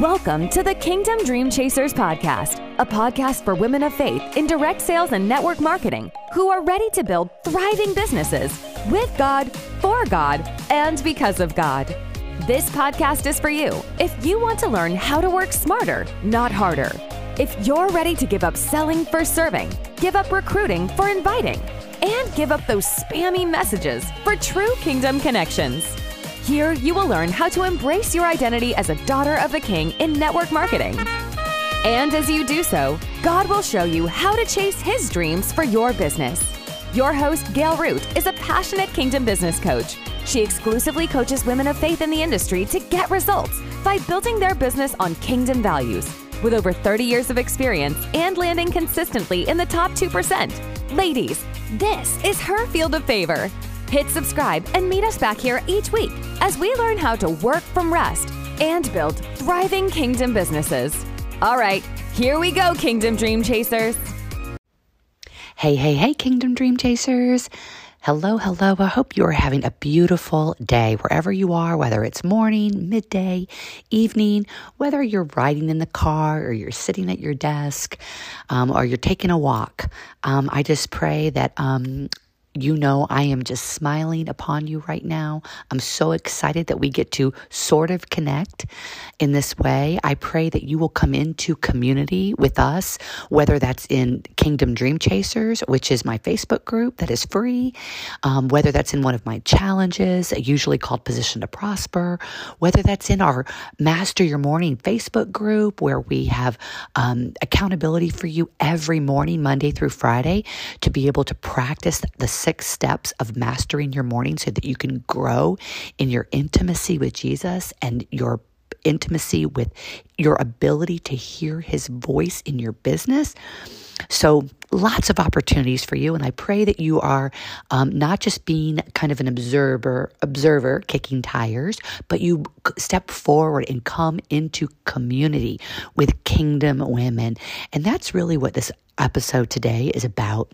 Welcome to the Kingdom Dream Chasers podcast, a podcast for women of faith in direct sales and network marketing who are ready to build thriving businesses with God, for God, and because of God. This podcast is for you if you want to learn how to work smarter, not harder. If you're ready to give up selling for serving, give up recruiting for inviting, and give up those spammy messages for true kingdom connections. Here, you will learn how to embrace your identity as a daughter of the King in network marketing. And as you do so, God will show you how to chase His dreams for your business. Your host, Gail Root, is a passionate kingdom business coach. She exclusively coaches women of faith in the industry to get results by building their business on kingdom values. With over 30 years of experience and landing consistently in the top 2%. Ladies, this is her field of favor. Hit subscribe and meet us back here each week as we learn how to work from rest and build thriving kingdom businesses. All right, here we go, Kingdom Dream Chasers. Hey, hey, hey, Kingdom Dream Chasers. Hello, hello. I hope you are having a beautiful day wherever you are, whether it's morning, midday, evening, whether you're riding in the car or you're sitting at your desk um, or you're taking a walk. Um, I just pray that um, you know, I am just smiling upon you right now. I'm so excited that we get to sort of connect in this way. I pray that you will come into community with us, whether that's in Kingdom Dream Chasers, which is my Facebook group that is free, um, whether that's in one of my challenges, usually called Position to Prosper, whether that's in our Master Your Morning Facebook group, where we have um, accountability for you every morning, Monday through Friday, to be able to practice the six steps of mastering your morning so that you can grow in your intimacy with Jesus and your intimacy with your ability to hear his voice in your business. So, lots of opportunities for you, and I pray that you are um, not just being kind of an observer, observer kicking tires, but you step forward and come into community with kingdom women, and that's really what this episode today is about.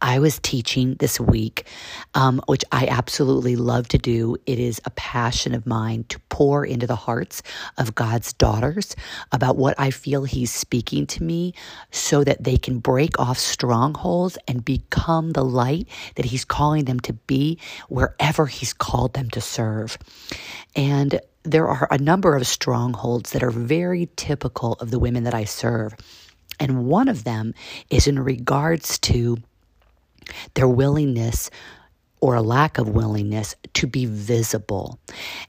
I was teaching this week, um, which I absolutely love to do. It is a passion of mine to pour into the hearts of God's daughters about what I feel He's speaking to me so that they can break off strongholds and become the light that He's calling them to be wherever He's called them to serve. And there are a number of strongholds that are very typical of the women that I serve. And one of them is in regards to their willingness or a lack of willingness to be visible.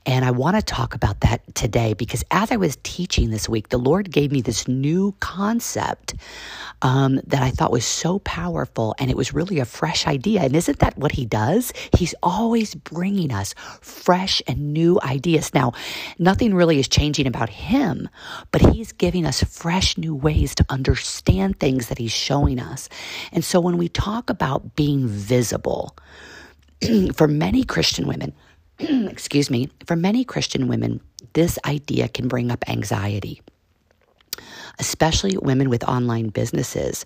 And I want to talk about that today because as I was teaching this week, the Lord gave me this new concept um, that I thought was so powerful. And it was really a fresh idea. And isn't that what He does? He's always bringing us fresh and new ideas. Now, nothing really is changing about Him, but He's giving us fresh new ways to understand things that He's showing us. And so when we talk about being visible, for many Christian women, excuse me, for many Christian women, this idea can bring up anxiety, especially women with online businesses.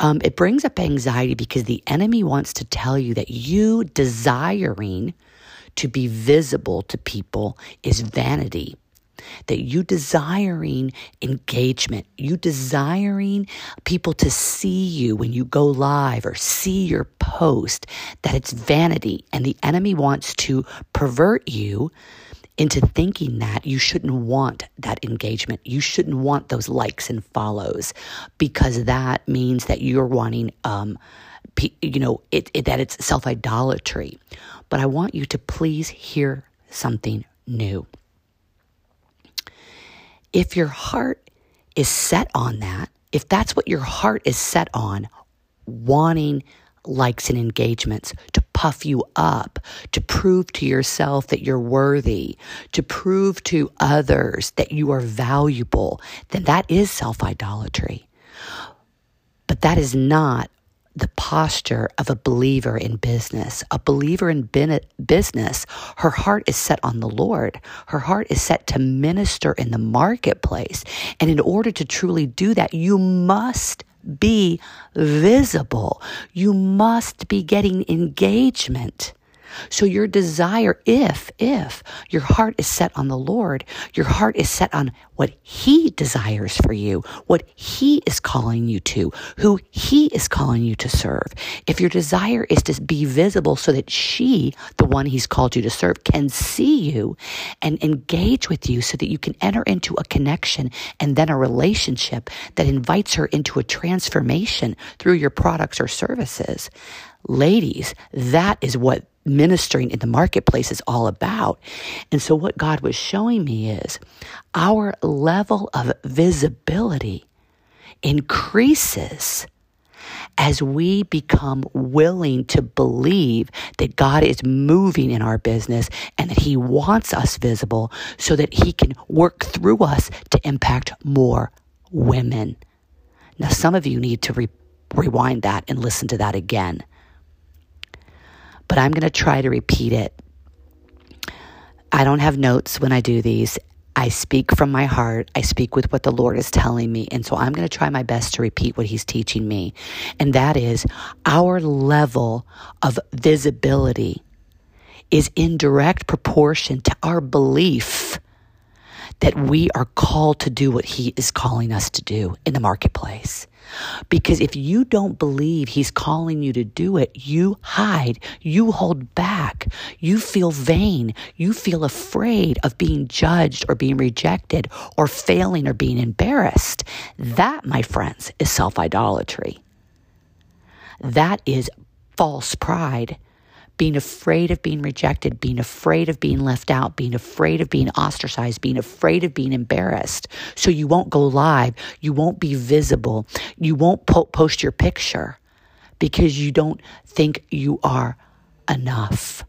Um, it brings up anxiety because the enemy wants to tell you that you desiring to be visible to people is vanity that you desiring engagement, you desiring people to see you when you go live or see your post, that it's vanity. And the enemy wants to pervert you into thinking that you shouldn't want that engagement. You shouldn't want those likes and follows because that means that you're wanting, um, you know, it, it, that it's self idolatry. But I want you to please hear something new if your heart is set on that, if that's what your heart is set on, wanting likes and engagements to puff you up, to prove to yourself that you're worthy, to prove to others that you are valuable, then that is self idolatry. But that is not the posture of a believer in business. A believer in business, her heart is set on the Lord. Her heart is set to minister in the marketplace. And in order to truly do that, you must be visible. You must be getting engagement. So your desire, if, if your heart is set on the Lord, your heart is set on what He desires for you, what He is calling you to, who He is calling you to serve. If your desire is to be visible so that she, the one He's called you to serve, can see you and engage with you so that you can enter into a connection and then a relationship that invites her into a transformation through your products or services. Ladies, that is what ministering in the marketplace is all about. And so, what God was showing me is our level of visibility increases as we become willing to believe that God is moving in our business and that He wants us visible so that He can work through us to impact more women. Now, some of you need to re- rewind that and listen to that again but I'm going to try to repeat it. I don't have notes when I do these. I speak from my heart. I speak with what the Lord is telling me. And so I'm going to try my best to repeat what He's teaching me. And that is our level of visibility is in direct proportion to our belief that we are called to do what He is calling us to do in the marketplace. Because if you don't believe He's calling you to do it, you hide, you hold back, you feel vain, you feel afraid of being judged or being rejected or failing or being embarrassed. That, my friends, is self idolatry. That is false pride being afraid of being rejected, being afraid of being left out, being afraid of being ostracized, being afraid of being embarrassed. So you won't go live, you won't be visible, you won't po- post your picture because you don't think you are enough.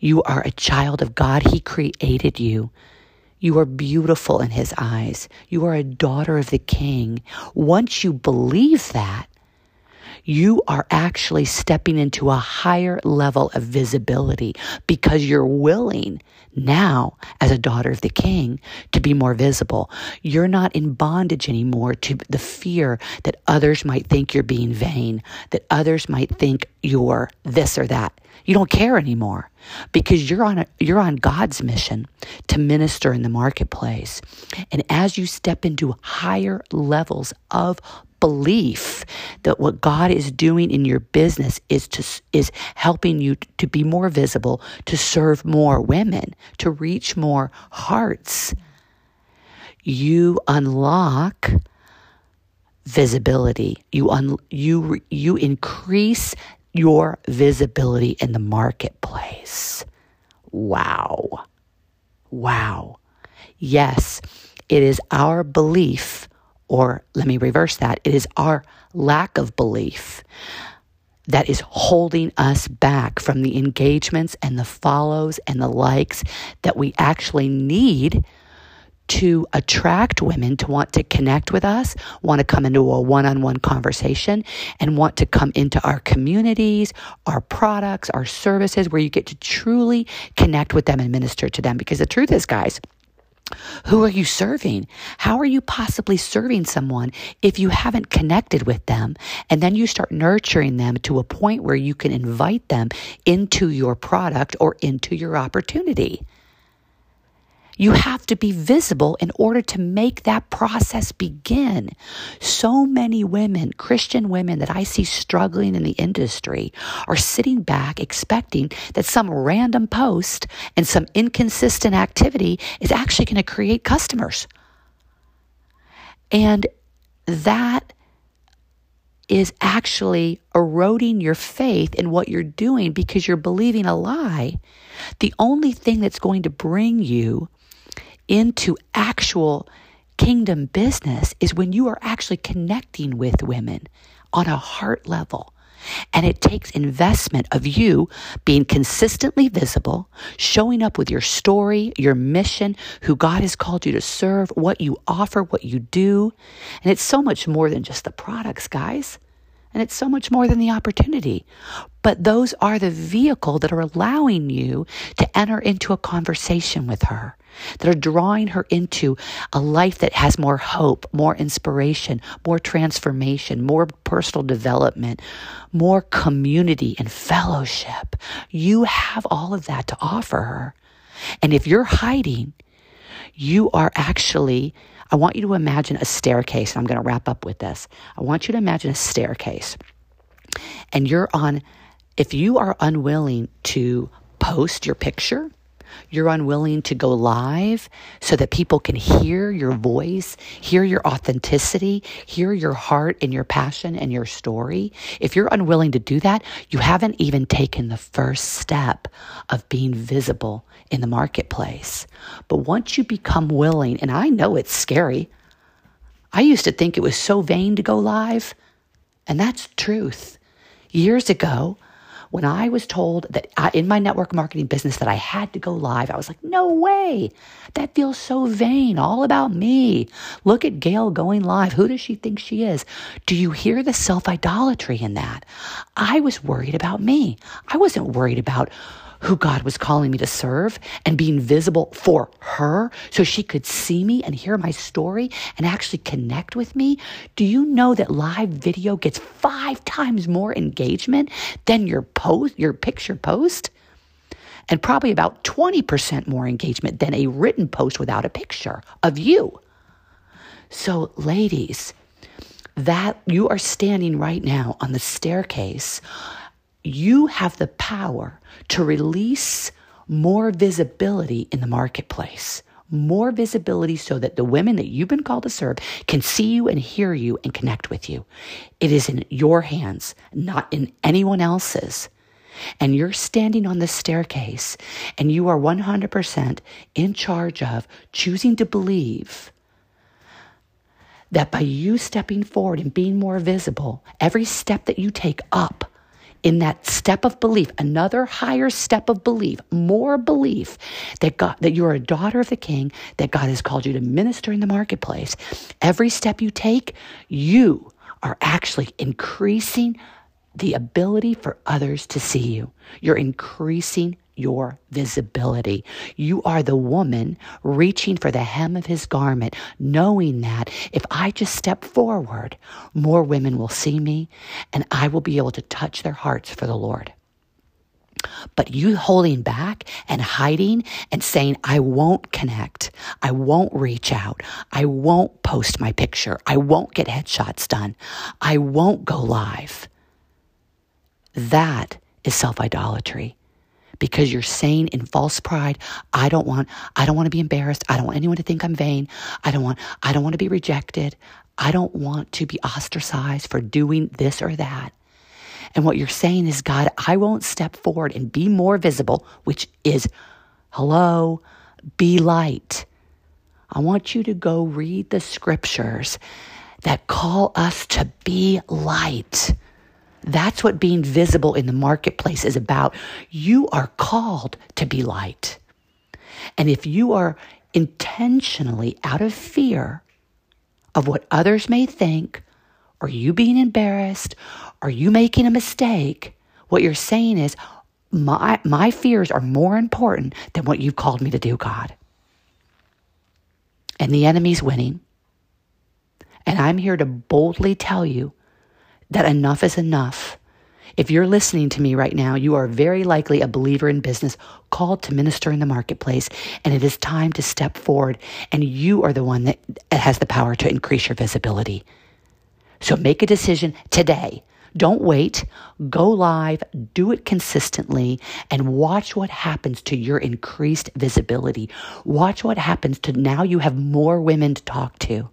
You are a child of God. He created you. You are beautiful in His eyes. You are a daughter of the King. Once you believe that, you are actually stepping into a higher level of visibility because you're willing now, as a daughter of the king, to be more visible. You're not in bondage anymore to the fear that others might think you're being vain, that others might think you're this or that. You don't care anymore because you're on a, you're on God's mission to minister in the marketplace. And as you step into higher levels of belief that what God is doing in your business is to is helping you to be more visible, to serve more women, to reach more hearts. You unlock visibility. You un, you you increase your visibility in the marketplace. Wow. Wow. Yes, it is our belief or let me reverse that. It is our lack of belief that is holding us back from the engagements and the follows and the likes that we actually need to attract women to want to connect with us, want to come into a one on one conversation, and want to come into our communities, our products, our services, where you get to truly connect with them and minister to them. Because the truth is, guys, who are you serving? How are you possibly serving someone if you haven't connected with them? And then you start nurturing them to a point where you can invite them into your product or into your opportunity. You have to be visible in order to make that process begin. So many women, Christian women that I see struggling in the industry, are sitting back expecting that some random post and some inconsistent activity is actually going to create customers. And that is actually eroding your faith in what you're doing because you're believing a lie. The only thing that's going to bring you into actual kingdom business is when you are actually connecting with women on a heart level. And it takes investment of you being consistently visible, showing up with your story, your mission, who God has called you to serve, what you offer, what you do. And it's so much more than just the products, guys. And it's so much more than the opportunity. But those are the vehicle that are allowing you to enter into a conversation with her that are drawing her into a life that has more hope, more inspiration, more transformation, more personal development, more community and fellowship. You have all of that to offer her. And if you're hiding, you are actually, I want you to imagine a staircase. And I'm going to wrap up with this. I want you to imagine a staircase. And you're on, if you are unwilling to post your picture, you're unwilling to go live so that people can hear your voice, hear your authenticity, hear your heart and your passion and your story. If you're unwilling to do that, you haven't even taken the first step of being visible in the marketplace. But once you become willing, and I know it's scary, I used to think it was so vain to go live, and that's truth. Years ago, when I was told that I, in my network marketing business that I had to go live, I was like, no way. That feels so vain, all about me. Look at Gail going live. Who does she think she is? Do you hear the self idolatry in that? I was worried about me. I wasn't worried about who God was calling me to serve and being visible for her so she could see me and hear my story and actually connect with me. Do you know that live video gets five times more engagement than your post, your picture post? And probably about 20% more engagement than a written post without a picture of you. So, ladies, that you are standing right now on the staircase you have the power to release more visibility in the marketplace. More visibility so that the women that you've been called to serve can see you and hear you and connect with you. It is in your hands, not in anyone else's. And you're standing on the staircase and you are 100% in charge of choosing to believe that by you stepping forward and being more visible, every step that you take up in that step of belief, another higher step of belief, more belief that God, that you're a daughter of the king, that God has called you to minister in the marketplace. Every step you take, you are actually increasing the ability for others to see you. You're increasing your visibility. You are the woman reaching for the hem of his garment, knowing that if I just step forward, more women will see me and I will be able to touch their hearts for the Lord. But you holding back and hiding and saying, I won't connect. I won't reach out. I won't post my picture. I won't get headshots done. I won't go live. That is self idolatry because you're saying in false pride, I don't want, I don't want to be embarrassed. I don't want anyone to think I'm vain. I don't want, I don't want to be rejected. I don't want to be ostracized for doing this or that. And what you're saying is, God, I won't step forward and be more visible, which is, hello, be light. I want you to go read the scriptures that call us to be light. That's what being visible in the marketplace is about. You are called to be light. And if you are intentionally out of fear of what others may think, or you being embarrassed, or you making a mistake, what you're saying is, my, my fears are more important than what you've called me to do, God. And the enemy's winning. And I'm here to boldly tell you that enough is enough. If you're listening to me right now, you are very likely a believer in business called to minister in the marketplace, and it is time to step forward, and you are the one that has the power to increase your visibility. So make a decision today. Don't wait. Go live, do it consistently, and watch what happens to your increased visibility. Watch what happens to now you have more women to talk to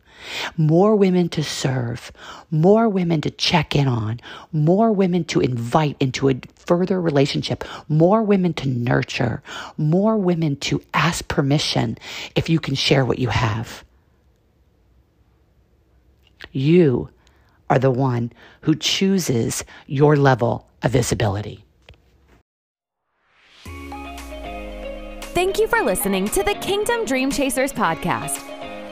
more women to serve, more women to check in on, more women to invite into a further relationship, more women to nurture, more women to ask permission if you can share what you have. You are the one who chooses your level of visibility. Thank you for listening to the Kingdom Dream Chasers podcast.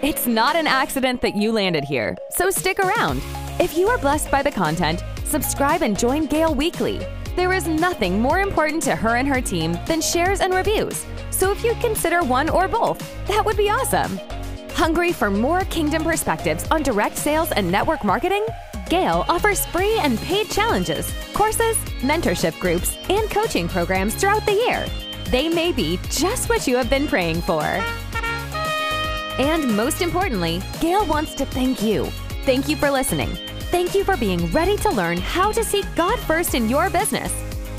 It's not an accident that you landed here, so stick around. If you are blessed by the content, subscribe and join Gail weekly. There is nothing more important to her and her team than shares and reviews. So if you'd consider one or both, that would be awesome. Hungry for more kingdom perspectives on direct sales and network marketing? Gail offers free and paid challenges, courses, mentorship groups, and coaching programs throughout the year. They may be just what you have been praying for. And most importantly, Gail wants to thank you. Thank you for listening. Thank you for being ready to learn how to seek God first in your business.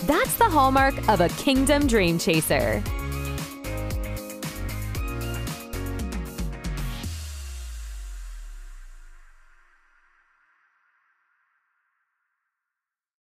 That's the hallmark of a kingdom dream chaser.